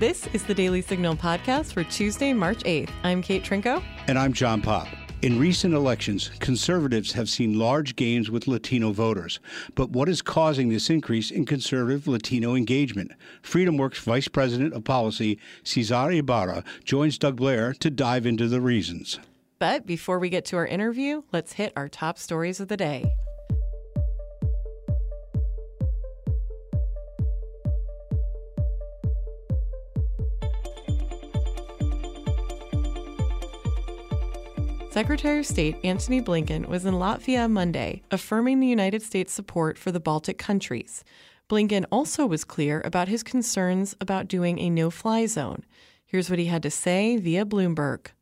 This is the Daily Signal podcast for Tuesday, March 8th. I'm Kate Trinko. And I'm John Pop. In recent elections, conservatives have seen large gains with Latino voters. But what is causing this increase in conservative Latino engagement? FreedomWorks Vice President of Policy, Cesar Ybarra, joins Doug Blair to dive into the reasons. But before we get to our interview, let's hit our top stories of the day. Secretary of State Antony Blinken was in Latvia Monday, affirming the United States' support for the Baltic countries. Blinken also was clear about his concerns about doing a no fly zone. Here's what he had to say via Bloomberg.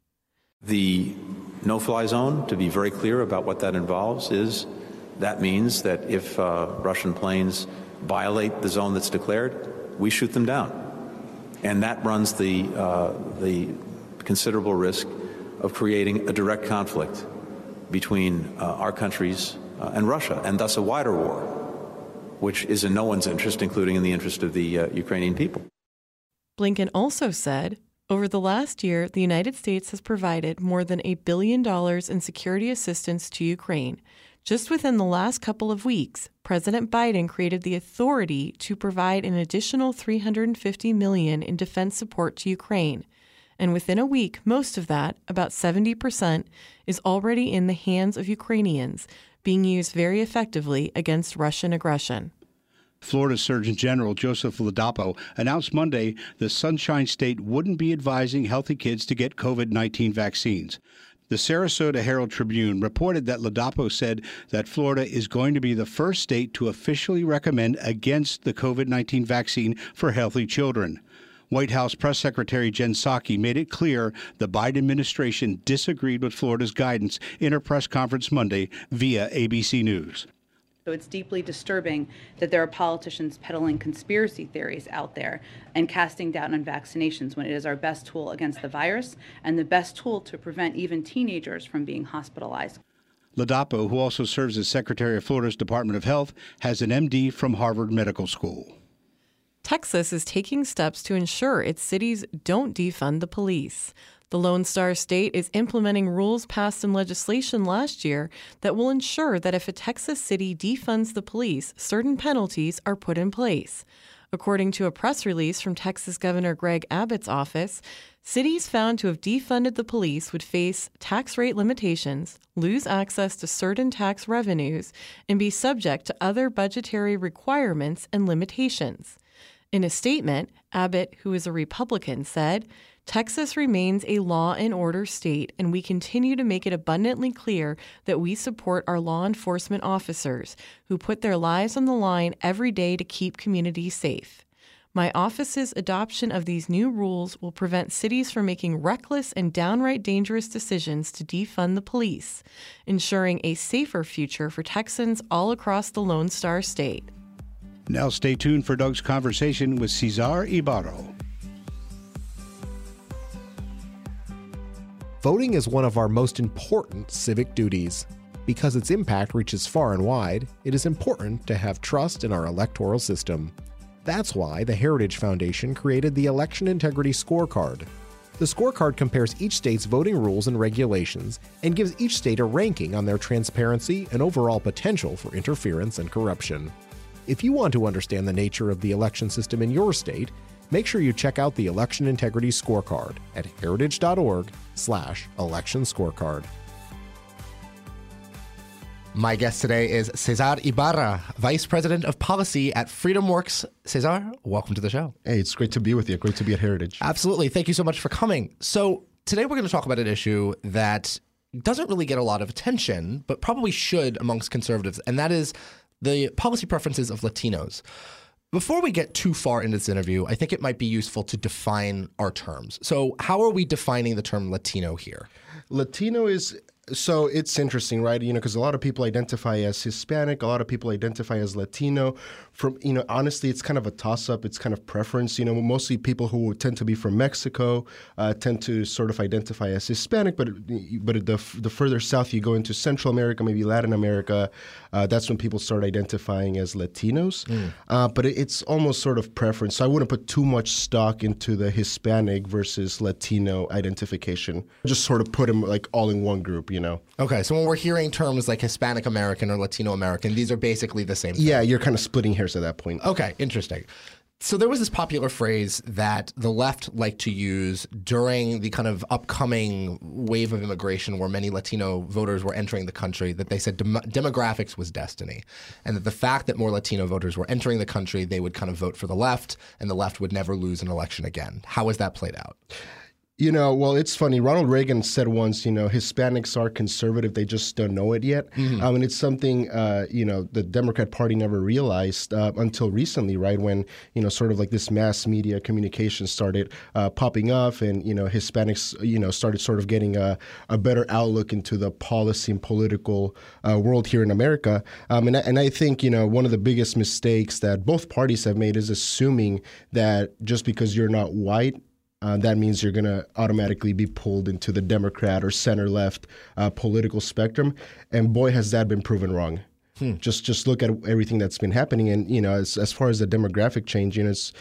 The no fly zone, to be very clear about what that involves, is that means that if uh, Russian planes violate the zone that's declared, we shoot them down. And that runs the, uh, the considerable risk of creating a direct conflict between uh, our countries uh, and Russia, and thus a wider war, which is in no one's interest, including in the interest of the uh, Ukrainian people. Blinken also said over the last year, the United States has provided more than a billion dollars in security assistance to Ukraine. Just within the last couple of weeks, President Biden created the authority to provide an additional 350 million in defense support to Ukraine. And within a week, most of that, about 70%, is already in the hands of Ukrainians, being used very effectively against Russian aggression. Florida Surgeon General Joseph Ladapo announced Monday the Sunshine State wouldn't be advising healthy kids to get COVID 19 vaccines. The Sarasota Herald Tribune reported that Ladapo said that Florida is going to be the first state to officially recommend against the COVID 19 vaccine for healthy children. White House Press Secretary Jen Psaki made it clear the Biden administration disagreed with Florida's guidance in her press conference Monday via ABC News. So it's deeply disturbing that there are politicians peddling conspiracy theories out there and casting doubt on vaccinations when it is our best tool against the virus and the best tool to prevent even teenagers from being hospitalized. Ladapo, who also serves as Secretary of Florida's Department of Health, has an MD from Harvard Medical School. Texas is taking steps to ensure its cities don't defund the police. The Lone Star State is implementing rules passed in legislation last year that will ensure that if a Texas city defunds the police, certain penalties are put in place. According to a press release from Texas Governor Greg Abbott's office, cities found to have defunded the police would face tax rate limitations, lose access to certain tax revenues, and be subject to other budgetary requirements and limitations. In a statement, Abbott, who is a Republican, said, Texas remains a law and order state, and we continue to make it abundantly clear that we support our law enforcement officers who put their lives on the line every day to keep communities safe. My office's adoption of these new rules will prevent cities from making reckless and downright dangerous decisions to defund the police, ensuring a safer future for Texans all across the Lone Star State. Now stay tuned for Doug's conversation with Cesar Ybarra. Voting is one of our most important civic duties. Because its impact reaches far and wide, it is important to have trust in our electoral system. That's why the Heritage Foundation created the Election Integrity Scorecard. The scorecard compares each state's voting rules and regulations and gives each state a ranking on their transparency and overall potential for interference and corruption. If you want to understand the nature of the election system in your state, make sure you check out the Election Integrity Scorecard at heritage.org/slash election scorecard. My guest today is Cesar Ybarra, Vice President of Policy at FreedomWorks. Cesar, welcome to the show. Hey, it's great to be with you. Great to be at Heritage. Absolutely. Thank you so much for coming. So, today we're going to talk about an issue that doesn't really get a lot of attention, but probably should amongst conservatives, and that is the policy preferences of Latinos. Before we get too far into this interview, I think it might be useful to define our terms. So, how are we defining the term Latino here? Latino is So it's interesting, right? You know, because a lot of people identify as Hispanic, a lot of people identify as Latino. From you know, honestly, it's kind of a toss-up. It's kind of preference. You know, mostly people who tend to be from Mexico uh, tend to sort of identify as Hispanic, but but the the further south you go into Central America, maybe Latin America, uh, that's when people start identifying as Latinos. Mm. Uh, but it, it's almost sort of preference. So I wouldn't put too much stock into the Hispanic versus Latino identification. Just sort of put them like all in one group you know. Okay, so when we're hearing terms like Hispanic American or Latino American, these are basically the same. Thing. Yeah, you're kind of splitting hairs at that point. Okay, interesting. So there was this popular phrase that the left liked to use during the kind of upcoming wave of immigration where many Latino voters were entering the country that they said dem- demographics was destiny and that the fact that more Latino voters were entering the country they would kind of vote for the left and the left would never lose an election again. How has that played out? You know, well, it's funny. Ronald Reagan said once, you know, Hispanics are conservative; they just don't know it yet. Mm-hmm. Um, and it's something, uh, you know, the Democrat Party never realized uh, until recently, right? When you know, sort of like this mass media communication started uh, popping up, and you know, Hispanics, you know, started sort of getting a, a better outlook into the policy and political uh, world here in America. Um, and and I think you know, one of the biggest mistakes that both parties have made is assuming that just because you're not white uh, that means you're going to automatically be pulled into the Democrat or center left uh, political spectrum. And boy, has that been proven wrong. Hmm. Just just look at everything that's been happening, and you know, as as far as the demographic change, you know, it's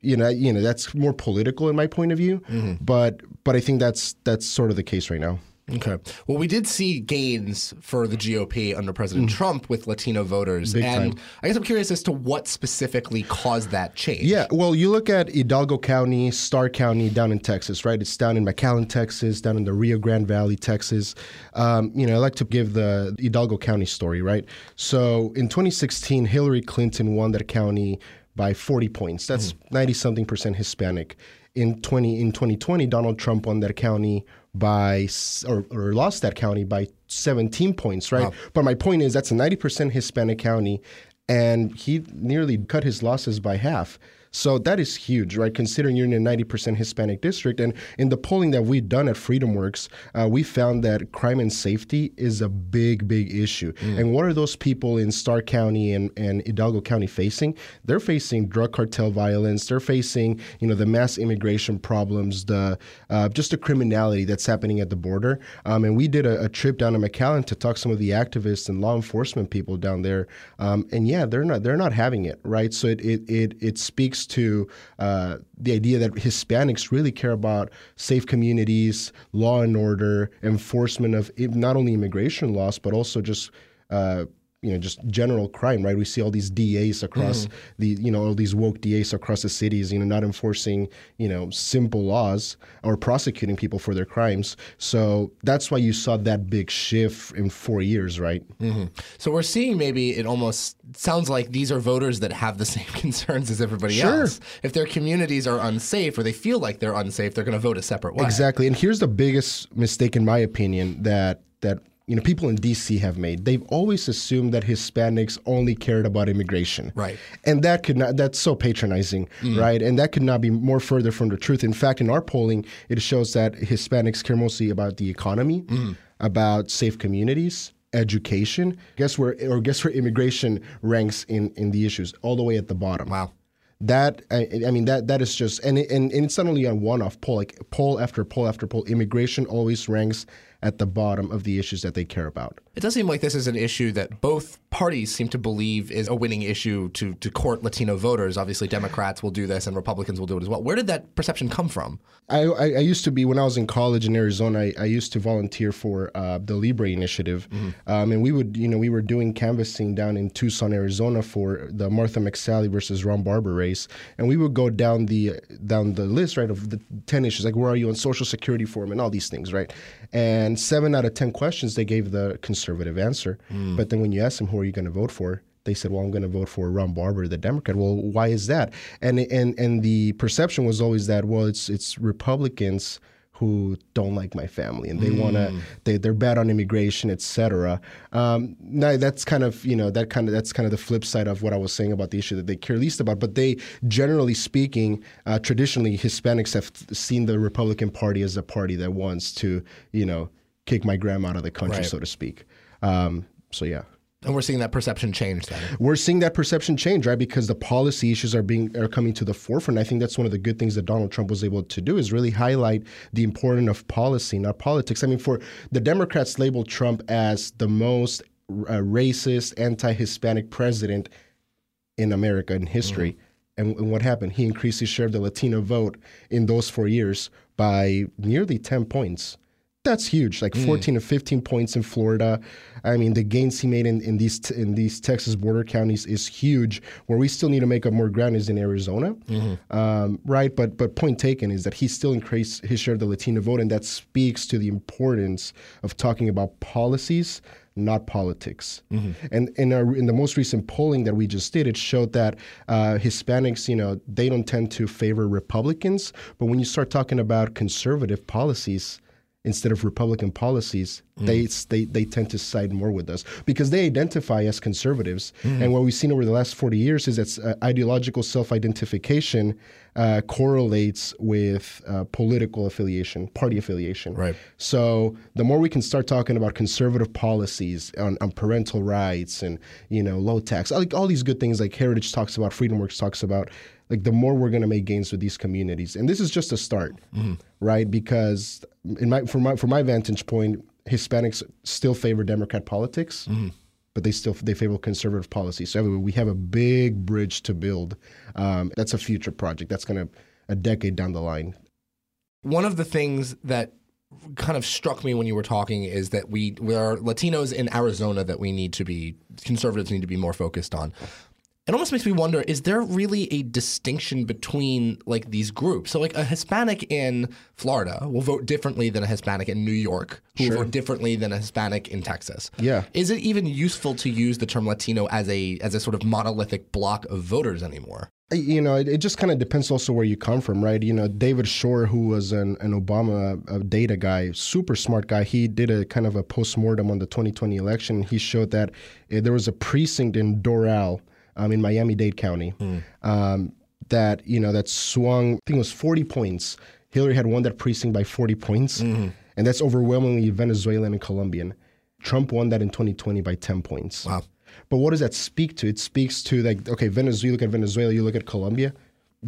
you know, you know, that's more political in my point of view. Mm-hmm. But but I think that's that's sort of the case right now. Okay. Well, we did see gains for the GOP under President mm. Trump with Latino voters. Big and time. I guess I'm curious as to what specifically caused that change. Yeah. Well, you look at Hidalgo County, Starr County down in Texas, right? It's down in McAllen, Texas, down in the Rio Grande Valley, Texas. Um, you know, I like to give the Hidalgo County story, right? So in 2016, Hillary Clinton won that county by 40 points. That's 90 mm. something percent Hispanic. In 20 in 2020, Donald Trump won that county by or, or, lost that county by 17 points, right? Wow. But my point is that's a 90% Hispanic county, and he nearly cut his losses by half. So that is huge, right? Considering you're in a 90% Hispanic district. And in the polling that we've done at FreedomWorks, uh, we found that crime and safety is a big, big issue. Mm. And what are those people in Starr County and, and Hidalgo County facing? They're facing drug cartel violence. They're facing, you know, the mass immigration problems, the uh, just the criminality that's happening at the border. Um, and we did a, a, trip down to McAllen to talk to some of the activists and law enforcement people down there. Um, and yeah, they're not they're not having it, right? So it it it, it speaks to uh, the idea that Hispanics really care about safe communities, law and order, enforcement of not only immigration laws, but also just uh, you know just general crime, right? We see all these DAs across mm. the you know all these woke DAs across the cities, you know, not enforcing you know simple laws or prosecuting people for their crimes. So that's why you saw that big shift in four years, right? Mm-hmm. So we're seeing maybe it almost sounds like these are voters that have the same concerns as everybody sure. else. If their communities are unsafe or they feel like they're unsafe, they're going to vote a separate way. Exactly. And here's the biggest mistake, in my opinion, that that you know people in DC have made. They've always assumed that Hispanics only cared about immigration. Right. And that could not that's so patronizing, mm. right? And that could not be more further from the truth. In fact, in our polling, it shows that Hispanics care mostly about the economy, mm. about safe communities, education. Guess where or guess where immigration ranks in in the issues? All the way at the bottom. Wow that I, I, mean that that is just and, and and it's not only on one off poll like poll after poll after poll immigration always ranks at the bottom of the issues that they care about. It does seem like this is an issue that both parties seem to believe is a winning issue to, to court Latino voters. Obviously, Democrats will do this and Republicans will do it as well. Where did that perception come from? I, I, I used to be, when I was in college in Arizona, I, I used to volunteer for uh, the Libre Initiative. Mm-hmm. Um, and we would, you know, we were doing canvassing down in Tucson, Arizona for the Martha McSally versus Ron Barber race. And we would go down the down the list, right, of the 10 issues, like where are you on Social Security form and all these things, right? And seven out of 10 questions, they gave the conservative answer. Mm. But then when you ask them, who are you going to vote for? They said, "Well, I'm going to vote for Ron Barber, the Democrat." Well, why is that? And and and the perception was always that well, it's it's Republicans who don't like my family and they mm. want to they, they're bad on immigration etc um, now that's kind of you know that kind of that's kind of the flip side of what i was saying about the issue that they care least about but they generally speaking uh, traditionally hispanics have seen the republican party as a party that wants to you know kick my grandma out of the country, Right. so to speak. Um, so yeah. And we're seeing that perception change then. We're seeing that perception change, right? Because the policy issues are being are coming to the forefront. I think that's one of the good things that Donald Trump was able to do is really highlight the importance of policy, not politics. I mean, for the Democrats labeled Trump as the most uh, racist, anti-Hispanic president in America in history. And, and what happened? He increased his share of the Latino vote in those four years by nearly 10 points. That's huge, like 14 to 15 points in Florida. I mean, the gains he made in, in these t- in these Texas border counties is huge. Where we still need to make up more ground is in Arizona, um, right? But but point taken is that he still increased his share of the Latino vote, and that speaks to the importance of talking about policies not politics. And in our in the most recent polling that we just did, it showed that uh, Hispanics, you know, they don't tend to favor Republicans, but when you start talking about conservative policies instead of Republican policies, they, they they tend to side more with us because they identify as conservatives. And what we've seen over the last forty years is that uh, ideological self-identification uh, correlates with uh, political affiliation, party affiliation. Right. So the more we can start talking about conservative policies on, on parental rights and you know low tax, like all these good things like Heritage talks about, Freedom Works talks about, like the more we're going to make gains with these communities, and this is just a start, right? Because in my from my from my vantage point, Hispanics still favor Democrat politics. But they still they favor conservative policy. So anyway, we have a big bridge to build. Um, that's a future project. That's going to a decade down the line. One of the things that kind of struck me when you were talking is that we we are Latinos in Arizona that we need to be conservatives need to be more focused on. It almost makes me wonder: is there really a distinction between like these groups? So, like a Hispanic in Florida will vote differently than a Hispanic in New York, who will vote differently than a Hispanic in Texas. Yeah. Is it even useful to use the term Latino as a as a sort of monolithic block of voters anymore? You know, it, it just kind of depends also where you come from, right? You know, David Shor, who was an, an Obama uh, data guy, super smart guy, he did a kind of a postmortem on the 2020 election. He showed that uh, there was a precinct in Doral um, in Miami-Dade County um, that, you know, that swung, I think it was 40 points. Hillary had won that precinct by 40 points, and that's overwhelmingly Venezuelan and Colombian. Trump won that in 2020 by 10 points. Wow. But what does that speak to? It speaks to like okay, Venezuela. You look at Venezuela. You look at Colombia.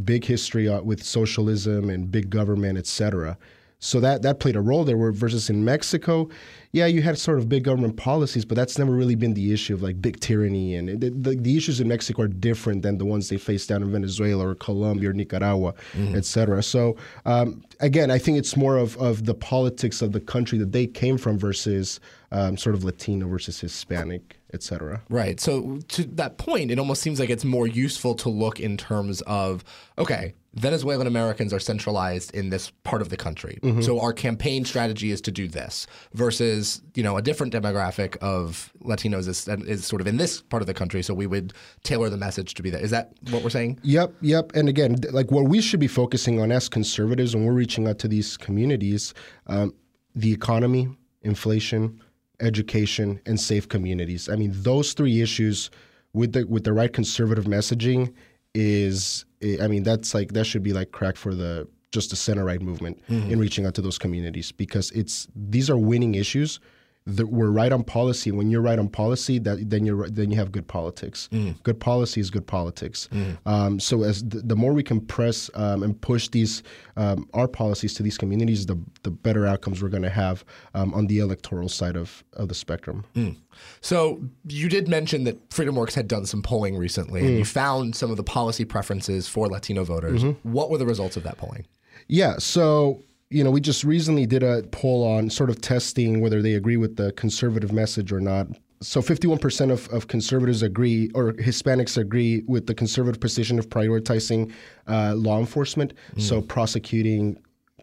Big history uh, with socialism and big government, etc. So that that played a role there. Where versus in Mexico, yeah, you had sort of big government policies, but that's never really been the issue of like big tyranny. And it, the, the issues in Mexico are different than the ones they face down in Venezuela or Colombia or Nicaragua, etc. So um, again, I think it's more of of the politics of the country that they came from versus um, sort of Latino versus Hispanic, etc. Right. So to that point, it almost seems like it's more useful to look in terms of okay, Venezuelan Americans are centralized in this part of the country. So our campaign strategy is to do this versus, you know, a different demographic of Latinos is, is sort of in this part of the country. So we would tailor the message to be that. Is that what we're saying? Yep, yep. And again, like what we should be focusing on as conservatives when we're reaching out to these communities, um, the economy, inflation, education, and safe communities. I mean, those three issues with the with the right conservative messaging is, I mean, that's like that should be like crack for the just the center right movement in reaching out to those communities because it's these are winning issues. That we're right on policy. When you're right on policy, that then you're then you have good politics. Good policy is good politics. Um, so as the, the more we can press um, and push these um, our policies to these communities, the the better outcomes we're going to have um, on the electoral side of, of the spectrum. So you did mention that FreedomWorks had done some polling recently, and you found some of the policy preferences for Latino voters. What were the results of that polling? Yeah. So, you know, we just recently did a poll on sort of testing whether they agree with the conservative message or not. So, 51% of, of conservatives agree, or Hispanics agree with the conservative position of prioritizing uh, law enforcement. So, prosecuting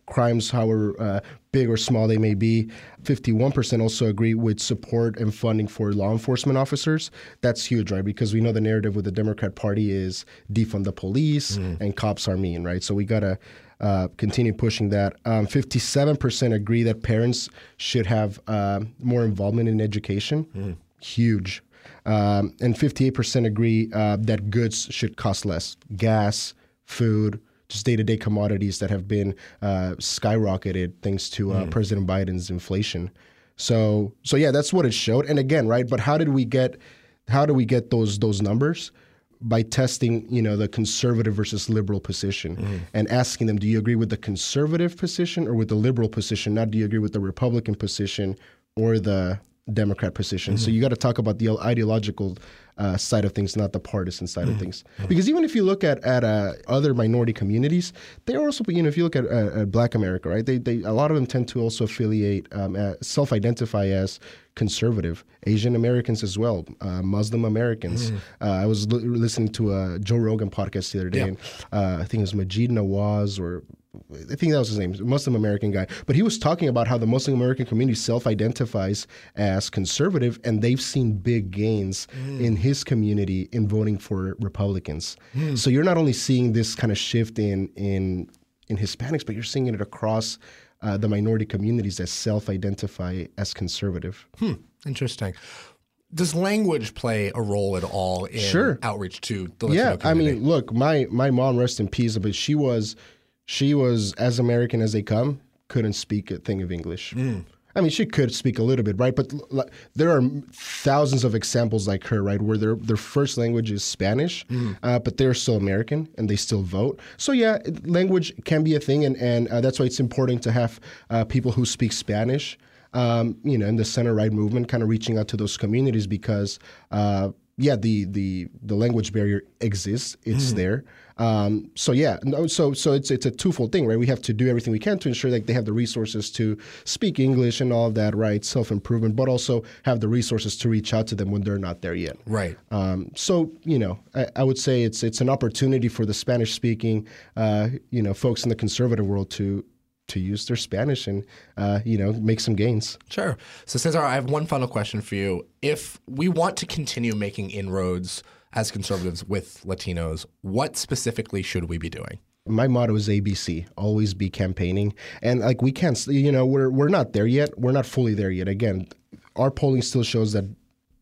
crimes, however uh, big or small they may be. 51% also agree with support and funding for law enforcement officers. That's huge, right? Because we know the narrative with the Democrat Party is defund the police and cops are mean, right? So we got to uh, continue pushing that. Um, 57% agree that parents should have uh, more involvement in education. Huge. Um, and 58% agree uh, that goods should cost less. Gas, food, just day-to-day commodities that have been uh, skyrocketed thanks to uh, President Biden's inflation. So so yeah, that's what it showed. And again, right? But how did we get how do we get those those numbers? By testing, you know, the conservative versus liberal position Mm-hmm. and asking them, do you agree with the conservative position or with the liberal position? Not do you agree with the Republican position or the Democrat position? Mm-hmm. So you got to talk about the ideological uh, side of things, not the partisan side Mm-hmm. of things. Because even if you look at at uh, other minority communities, they are also, you know, if you look at, uh, at Black America, right? They, they a lot of them tend to also affiliate, um, uh, self-identify as conservative. Asian Americans as well, uh, Muslim Americans. Uh, I was li- listening to a Joe Rogan podcast the other day, Yeah. and uh, I think it was Maajid Nawaz or I think that was his name, Muslim American guy. But he was talking about how the Muslim American community self identifies as conservative, and they've seen big gains hmm. in his community in voting for Republicans. Hmm. So you're not only seeing this kind of shift in in in Hispanics, but you're seeing it across uh, the minority communities that self identify as conservative. Hmm. Interesting. Does language play a role at all in Sure. outreach to the Latino yeah, I mean, look, my my mom, rest in peace, but she was she was as American as they come. Couldn't speak a thing of English. I mean, she could speak a little bit, right? But l- l- there are thousands of examples like her, right, where their their first language is Spanish, uh, but they're still American and they still vote. So yeah, language can be a thing, and and uh, that's why it's important to have uh, people who speak Spanish. Um, you know, in the center right movement, kind of reaching out to those communities because. Yeah, the the the language barrier exists. It's there. Um, so yeah, no, so so it's it's a twofold thing, right? We have to do everything we can to ensure that they have the resources to speak English and all of that, right? Self improvement, but also have the resources to reach out to them when they're not there yet. Right. Um, so you know, I, I would say it's it's an opportunity for the Spanish speaking, uh, you know, folks in the conservative world to to use their Spanish and uh, you know make some gains. Sure. So, Cesar, I have one final question for you. If we want to continue making inroads as conservatives with Latinos, what specifically should we be doing? my motto is ABC: always be campaigning. And like we can't, you know, we're we're not there yet. We're not fully there yet. Again, our polling still shows that.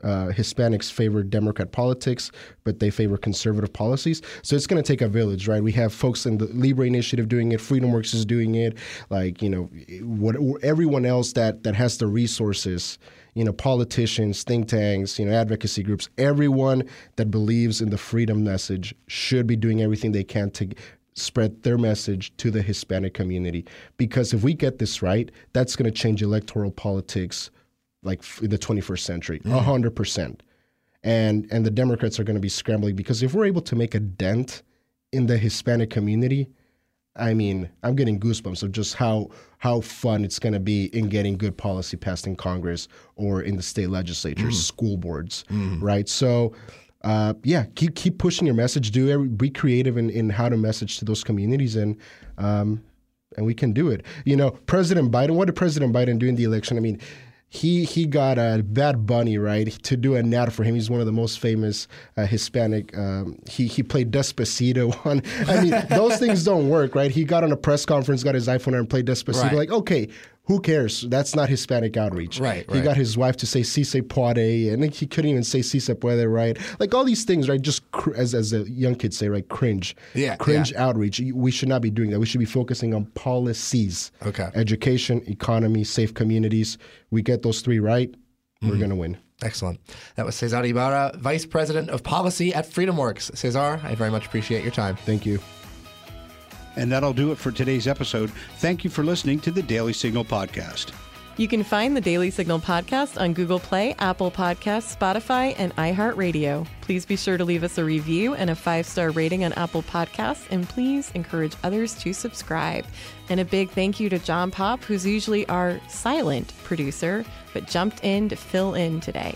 Uh, Hispanics favor Democrat politics, but they favor conservative policies. So it's going to take a village, right? We have folks in the Libre Initiative doing it, FreedomWorks is doing it, like you know, what everyone else that that has the resources you know, politicians, think tanks, you know, advocacy groups, everyone that believes in the freedom message should be doing everything they can to spread their message to the Hispanic community. Because if we get this right, that's going to change electoral politics like the 21st century, a hundred percent. And and the Democrats are going to be scrambling because if we're able to make a dent in the Hispanic community, I mean, I'm getting goosebumps of just how how fun it's going to be in getting good policy passed in Congress or in the state legislatures, school boards, right? So, uh, yeah, keep keep pushing your message. Do every, be creative in, in how to message to those communities, and um, and we can do it. You know, President Biden. What did President Biden do in the election? I mean. He he got a Bad Bunny right to do an ad for him. He's one of the most famous uh, Hispanic. Um, he he played Despacito on. I mean, those things don't work, right? He got on a press conference, got his iPhone and played Despacito. Right. Like, okay, who cares? That's not Hispanic outreach. Right, He right. got his wife to say "si se puede," and he couldn't even say "si se puede," right? Like all these things, right? Just cr- as as the young kids say, right? Cringe. Yeah, Cringe yeah. outreach. We should not be doing that. We should be focusing on policies. Okay. Education, economy, safe communities. We get those three right, we're Mm-hmm. gonna win. Excellent. That was Cesar Ybarra, Vice President of Policy at FreedomWorks. Cesar, I very much appreciate your time. Thank you. And that'll do it for today's episode. Thank you for listening to the Daily Signal podcast. You can find the Daily Signal podcast on Google Play, Apple Podcasts, Spotify, and iHeartRadio. Please be sure to leave us a review and a five star rating on Apple Podcasts, and please encourage others to subscribe. And a big thank you to John Pop, who's usually our silent producer, but jumped in to fill in today.